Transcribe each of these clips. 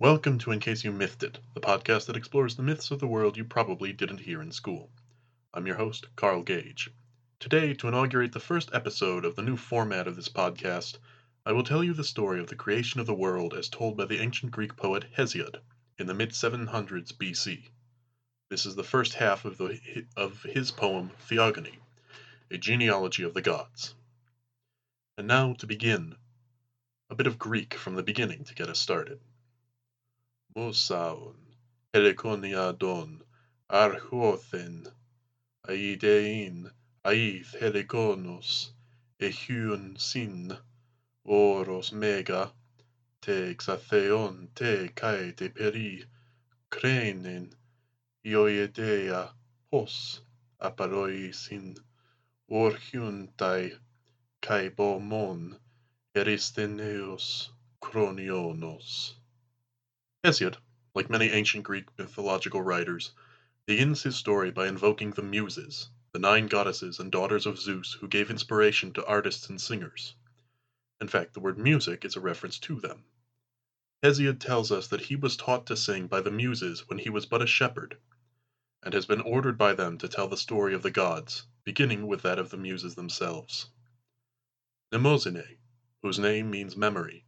Welcome to In Case You Mythed It, the podcast that explores the myths of the world you probably didn't hear in school. I'm your host, Carl Gage. Today, to inaugurate the first episode of the new format of this podcast, I will tell you the story of the creation of the world as told by the ancient Greek poet Hesiod in the mid 700s BC. This is the first half of, the, of his poem Theogony, a genealogy of the gods. And now, to begin, a bit of Greek from the beginning to get us started. Mosaon, Heliconiadon, Arhuothen, Aidein, Aith Heliconos, Ehion Sin, Oros Mega, Te Xatheon, Te Kai Te Peri, Crenin, Ioidea, Hos, Apaloisin, Orchuntai, Caibomon, Eristeneos, chronionos. Hesiod, like many ancient Greek mythological writers, begins his story by invoking the Muses, the nine goddesses and daughters of Zeus who gave inspiration to artists and singers. In fact, the word music is a reference to them. Hesiod tells us that he was taught to sing by the Muses when he was but a shepherd, and has been ordered by them to tell the story of the gods, beginning with that of the Muses themselves. Mnemosyne, whose name means memory,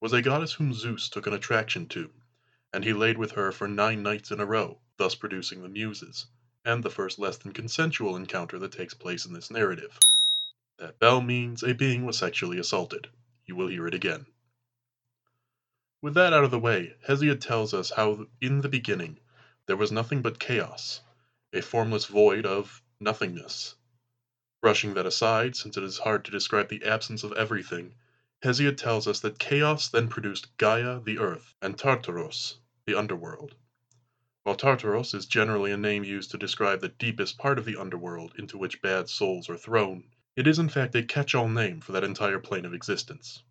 was a goddess whom Zeus took an attraction to and he laid with her for nine nights in a row, thus producing the Muses, and the first less than consensual encounter that takes place in this narrative. That bell means a being was sexually assaulted. You will hear it again. With that out of the way, Hesiod tells us how in the beginning there was nothing but chaos, a formless void of nothingness. Brushing that aside, since it is hard to describe the absence of everything, Hesiod tells us that chaos then produced Gaia, the earth, and Tartaros, the underworld. While Tartaros is generally a name used to describe the deepest part of the underworld into which bad souls are thrown, it is in fact a catch all name for that entire plane of existence.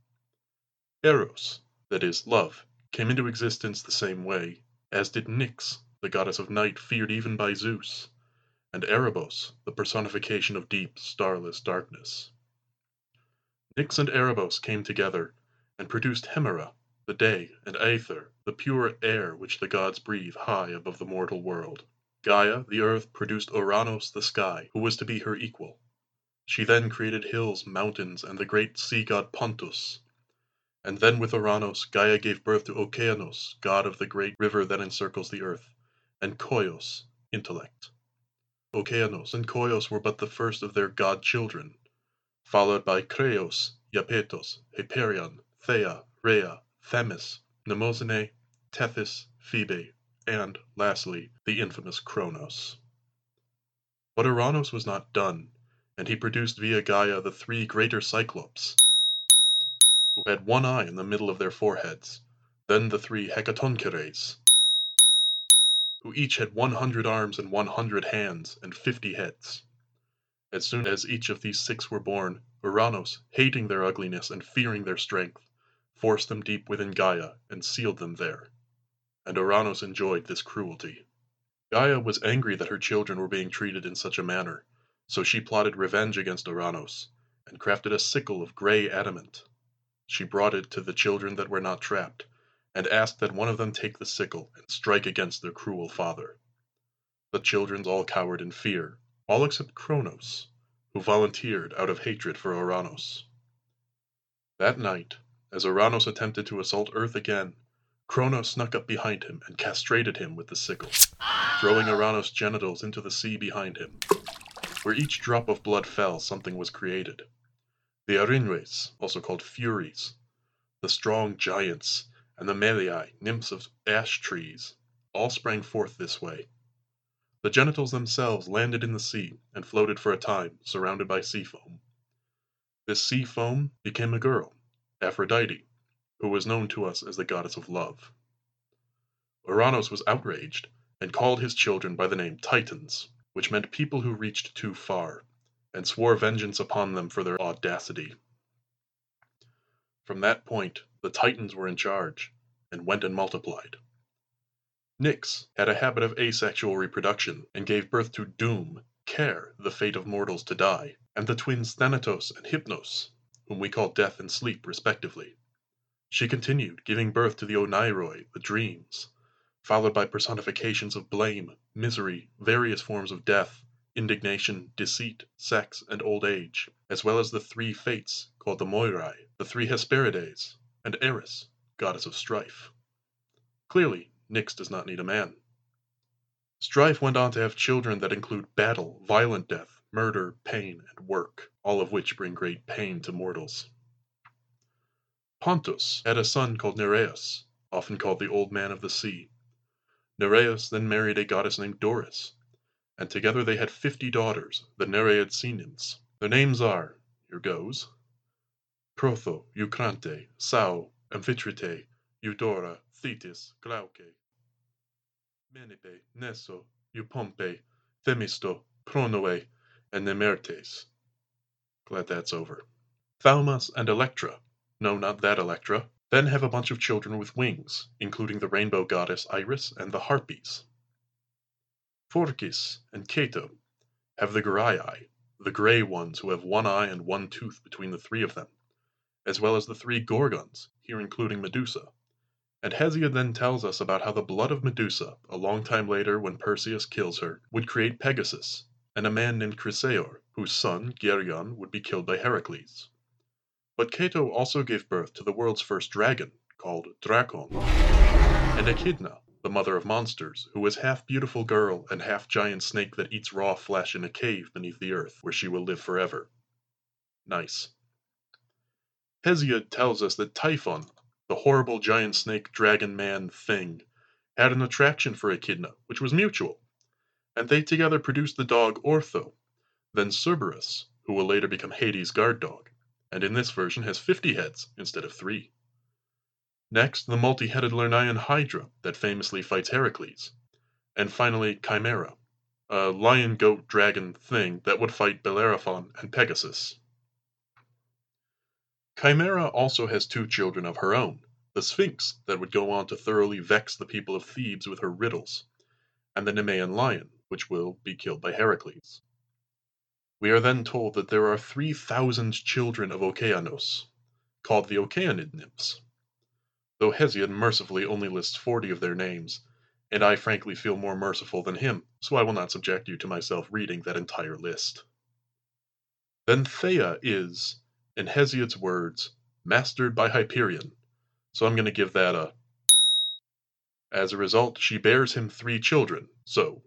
Eros, that is, love, came into existence the same way, as did Nyx, the goddess of night feared even by Zeus, and Erebos, the personification of deep, starless darkness. Nyx and Erebos came together and produced Hemera, the day, and Aether, the pure air which the gods breathe high above the mortal world. Gaia, the earth, produced Ouranos, the sky, who was to be her equal. She then created hills, mountains, and the great sea god Pontus. And then with Ouranos, Gaia gave birth to Okeanos, god of the great river that encircles the earth, and Koios, intellect. Okeanos and Koios were but the first of their god children, followed by Krios, Iapetos, Hyperion, Thea, Rhea, Themis, Mnemosyne, Tethys, Phoebe, and, lastly, the infamous Kronos. But Ouranos was not done, and he produced via Gaia the three greater Cyclopes, who had one eye in the middle of their foreheads, then the three Hecatoncheires, who each had one hundred arms and one hundred hands, and fifty heads. As soon as each of these six were born, Ouranos, hating their ugliness and fearing their strength, forced them deep within Gaia, and sealed them there. And Ouranos enjoyed this cruelty. Gaia was angry that her children were being treated in such a manner, so she plotted revenge against Ouranos, and crafted a sickle of grey adamant. She brought it to the children that were not trapped, and asked that one of them take the sickle and strike against their cruel father. The children all cowered in fear, all except Kronos, who volunteered out of hatred for Ouranos. That night, as Ouranos attempted to assault Earth again, Kronos snuck up behind him and castrated him with the sickle, throwing Ouranos' genitals into the sea behind him. Where each drop of blood fell, something was created. The Erinyes, also called Furies, the strong giants, and the Meliai, nymphs of ash trees, all sprang forth this way. The genitals themselves landed in the sea and floated for a time, surrounded by sea foam. This sea foam became a girl, Aphrodite, who was known to us as the goddess of love. Ouranos was outraged and called his children by the name Titans, which meant people who reached too far, and swore vengeance upon them for their audacity. From that point, the Titans were in charge, and went and multiplied. Nyx had a habit of asexual reproduction, and gave birth to Doom, Care, the fate of mortals to die, and the twins Thanatos and Hypnos, whom we call Death and Sleep respectively. She continued, giving birth to the Oneiroi, the dreams, followed by personifications of blame, misery, various forms of death, indignation, deceit, sex, and old age, as well as the three fates called the Moirai, the three Hesperides, and Eris, goddess of strife. Clearly, Nyx does not need a man. Strife went on to have children that include battle, violent death, murder, pain, and work, all of which bring great pain to mortals. Pontus had a son called Nereus, often called the Old Man of the Sea. Nereus then married a goddess named Doris, and together they had fifty daughters, the Nereid nymphs. Their names are, here goes, Protho, Eucrante, Sao, Amphitrite, Eudora, Thetis, Glauce, Menippe, Neso, Eupompe, Themisto, Pronoe, and Nemertes. Glad that's over. Thaumas and Electra, no, not that Electra, then have a bunch of children with wings, including the rainbow goddess Iris and the Harpies. Phorkys and Ceto have the Graii, the gray ones who have one eye and one tooth between the three of them, as well as the three Gorgons, here including Medusa. And Hesiod then tells us about how the blood of Medusa, a long time later when Perseus kills her, would create Pegasus, and a man named Chrysaor, whose son, Geryon, would be killed by Heracles. But Ceto also gave birth to the world's first dragon, called Drakon, and Echidna, the mother of monsters, who is half beautiful girl and half giant snake that eats raw flesh in a cave beneath the earth, where she will live forever. Nice. Hesiod tells us that Typhon, the horrible giant snake dragon man thing, had an attraction for Echidna, which was mutual, and they together produced the dog Ortho, then Cerberus, who will later become Hades' guard dog, and in this version has 50 heads instead of 3. Next, the multi-headed Lernaean Hydra that famously fights Heracles. And finally, Chimera, a lion goat dragon thing that would fight Bellerophon and Pegasus. Chimera also has two children of her own, the Sphinx that would go on to thoroughly vex the people of Thebes with her riddles, and the Nemean lion, which will be killed by Heracles. We are then told that there are 3,000 children of Okeanos, called the Okeanid nymphs though Hesiod mercifully only lists forty of their names, and I frankly feel more merciful than him, so I will not subject you to myself reading that entire list. Then Thea is, in Hesiod's words, mastered by Hyperion, so I'm going to give that a. As a result, she bears him three children, so.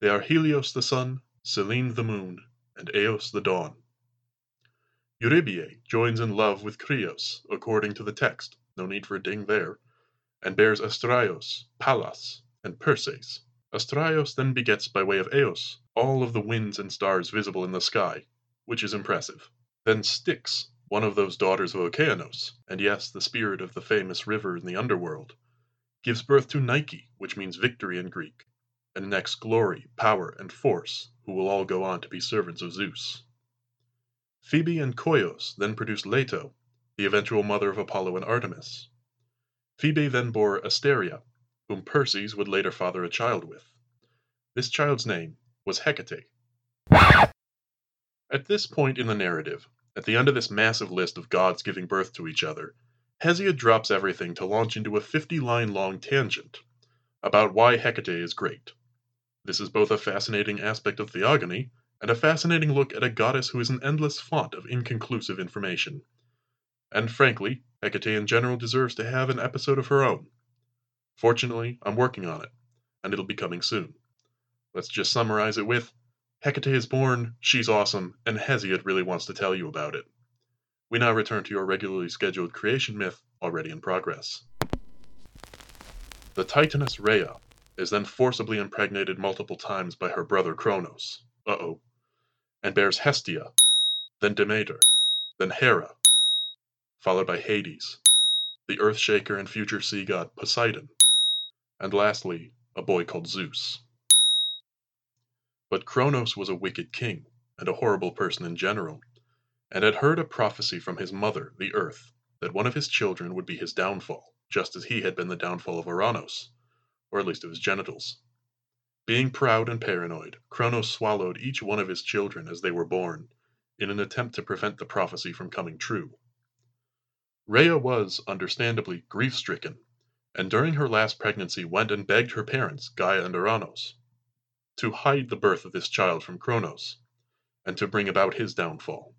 They are Helios the sun, Selene the moon, and Eos the dawn. Eurybia joins in love with Krios, according to the text, no need for a ding there, and bears Astraios, Pallas, and Perses. Astraios then begets by way of Eos all of the winds and stars visible in the sky, which is impressive. Then Styx, one of those daughters of Okeanos, and yes, the spirit of the famous river in the underworld, gives birth to Nike, which means victory in Greek, and next glory, power, and force, who will all go on to be servants of Zeus. Phoebe and Koios then produced Leto, the eventual mother of Apollo and Artemis. Phoebe then bore Asteria, whom Perses would later father a child with. This child's name was Hecate. At this point in the narrative, at the end of this massive list of gods giving birth to each other, Hesiod drops everything to launch into a 50 line long tangent about why Hecate is great. This is both a fascinating aspect of theogony and a fascinating look at a goddess who is an endless font of inconclusive information. And frankly, Hecate in general deserves to have an episode of her own. Fortunately, I'm working on it, and it'll be coming soon. Let's just summarize it with Hecate is born, she's awesome, and Hesiod really wants to tell you about it. We now return to your regularly scheduled creation myth, already in progress. The Titaness Rhea is then forcibly impregnated multiple times by her brother Kronos. Uh oh and bears Hestia, then Demeter, then Hera, followed by Hades, the earth shaker and future sea god Poseidon, and lastly, a boy called Zeus. But Kronos was a wicked king, and a horrible person in general, and had heard a prophecy from his mother, the earth, that one of his children would be his downfall, just as he had been the downfall of Ouranos, or at least of his genitals. Being proud and paranoid, Kronos swallowed each one of his children as they were born, in an attempt to prevent the prophecy from coming true. Rhea was, understandably, grief stricken, and during her last pregnancy went and begged her parents, Gaia and Ouranos, to hide the birth of this child from Cronos, and to bring about his downfall.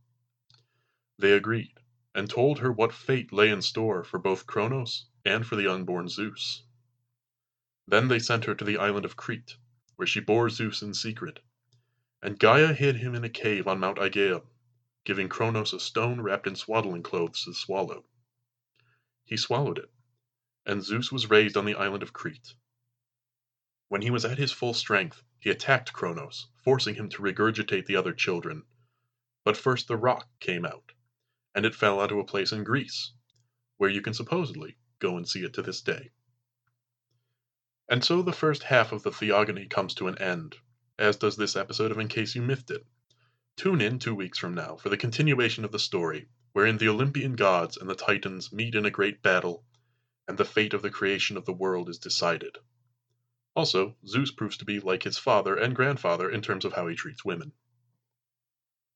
They agreed, and told her what fate lay in store for both Cronos and for the unborn Zeus. Then they sent her to the island of Crete, where she bore Zeus in secret, and Gaia hid him in a cave on Mount Aegaeum, giving Cronos a stone wrapped in swaddling clothes to swallow. He swallowed it, and Zeus was raised on the island of Crete. When he was at his full strength, he attacked Cronos, forcing him to regurgitate the other children. But first the rock came out, and it fell onto a place in Greece, where you can supposedly go and see it to this day. And so the first half of the Theogony comes to an end, as does this episode of In Case You Mythed It. Tune in two weeks from now for the continuation of the story, wherein the Olympian gods and the Titans meet in a great battle, and the fate of the creation of the world is decided. Also, Zeus proves to be like his father and grandfather in terms of how he treats women.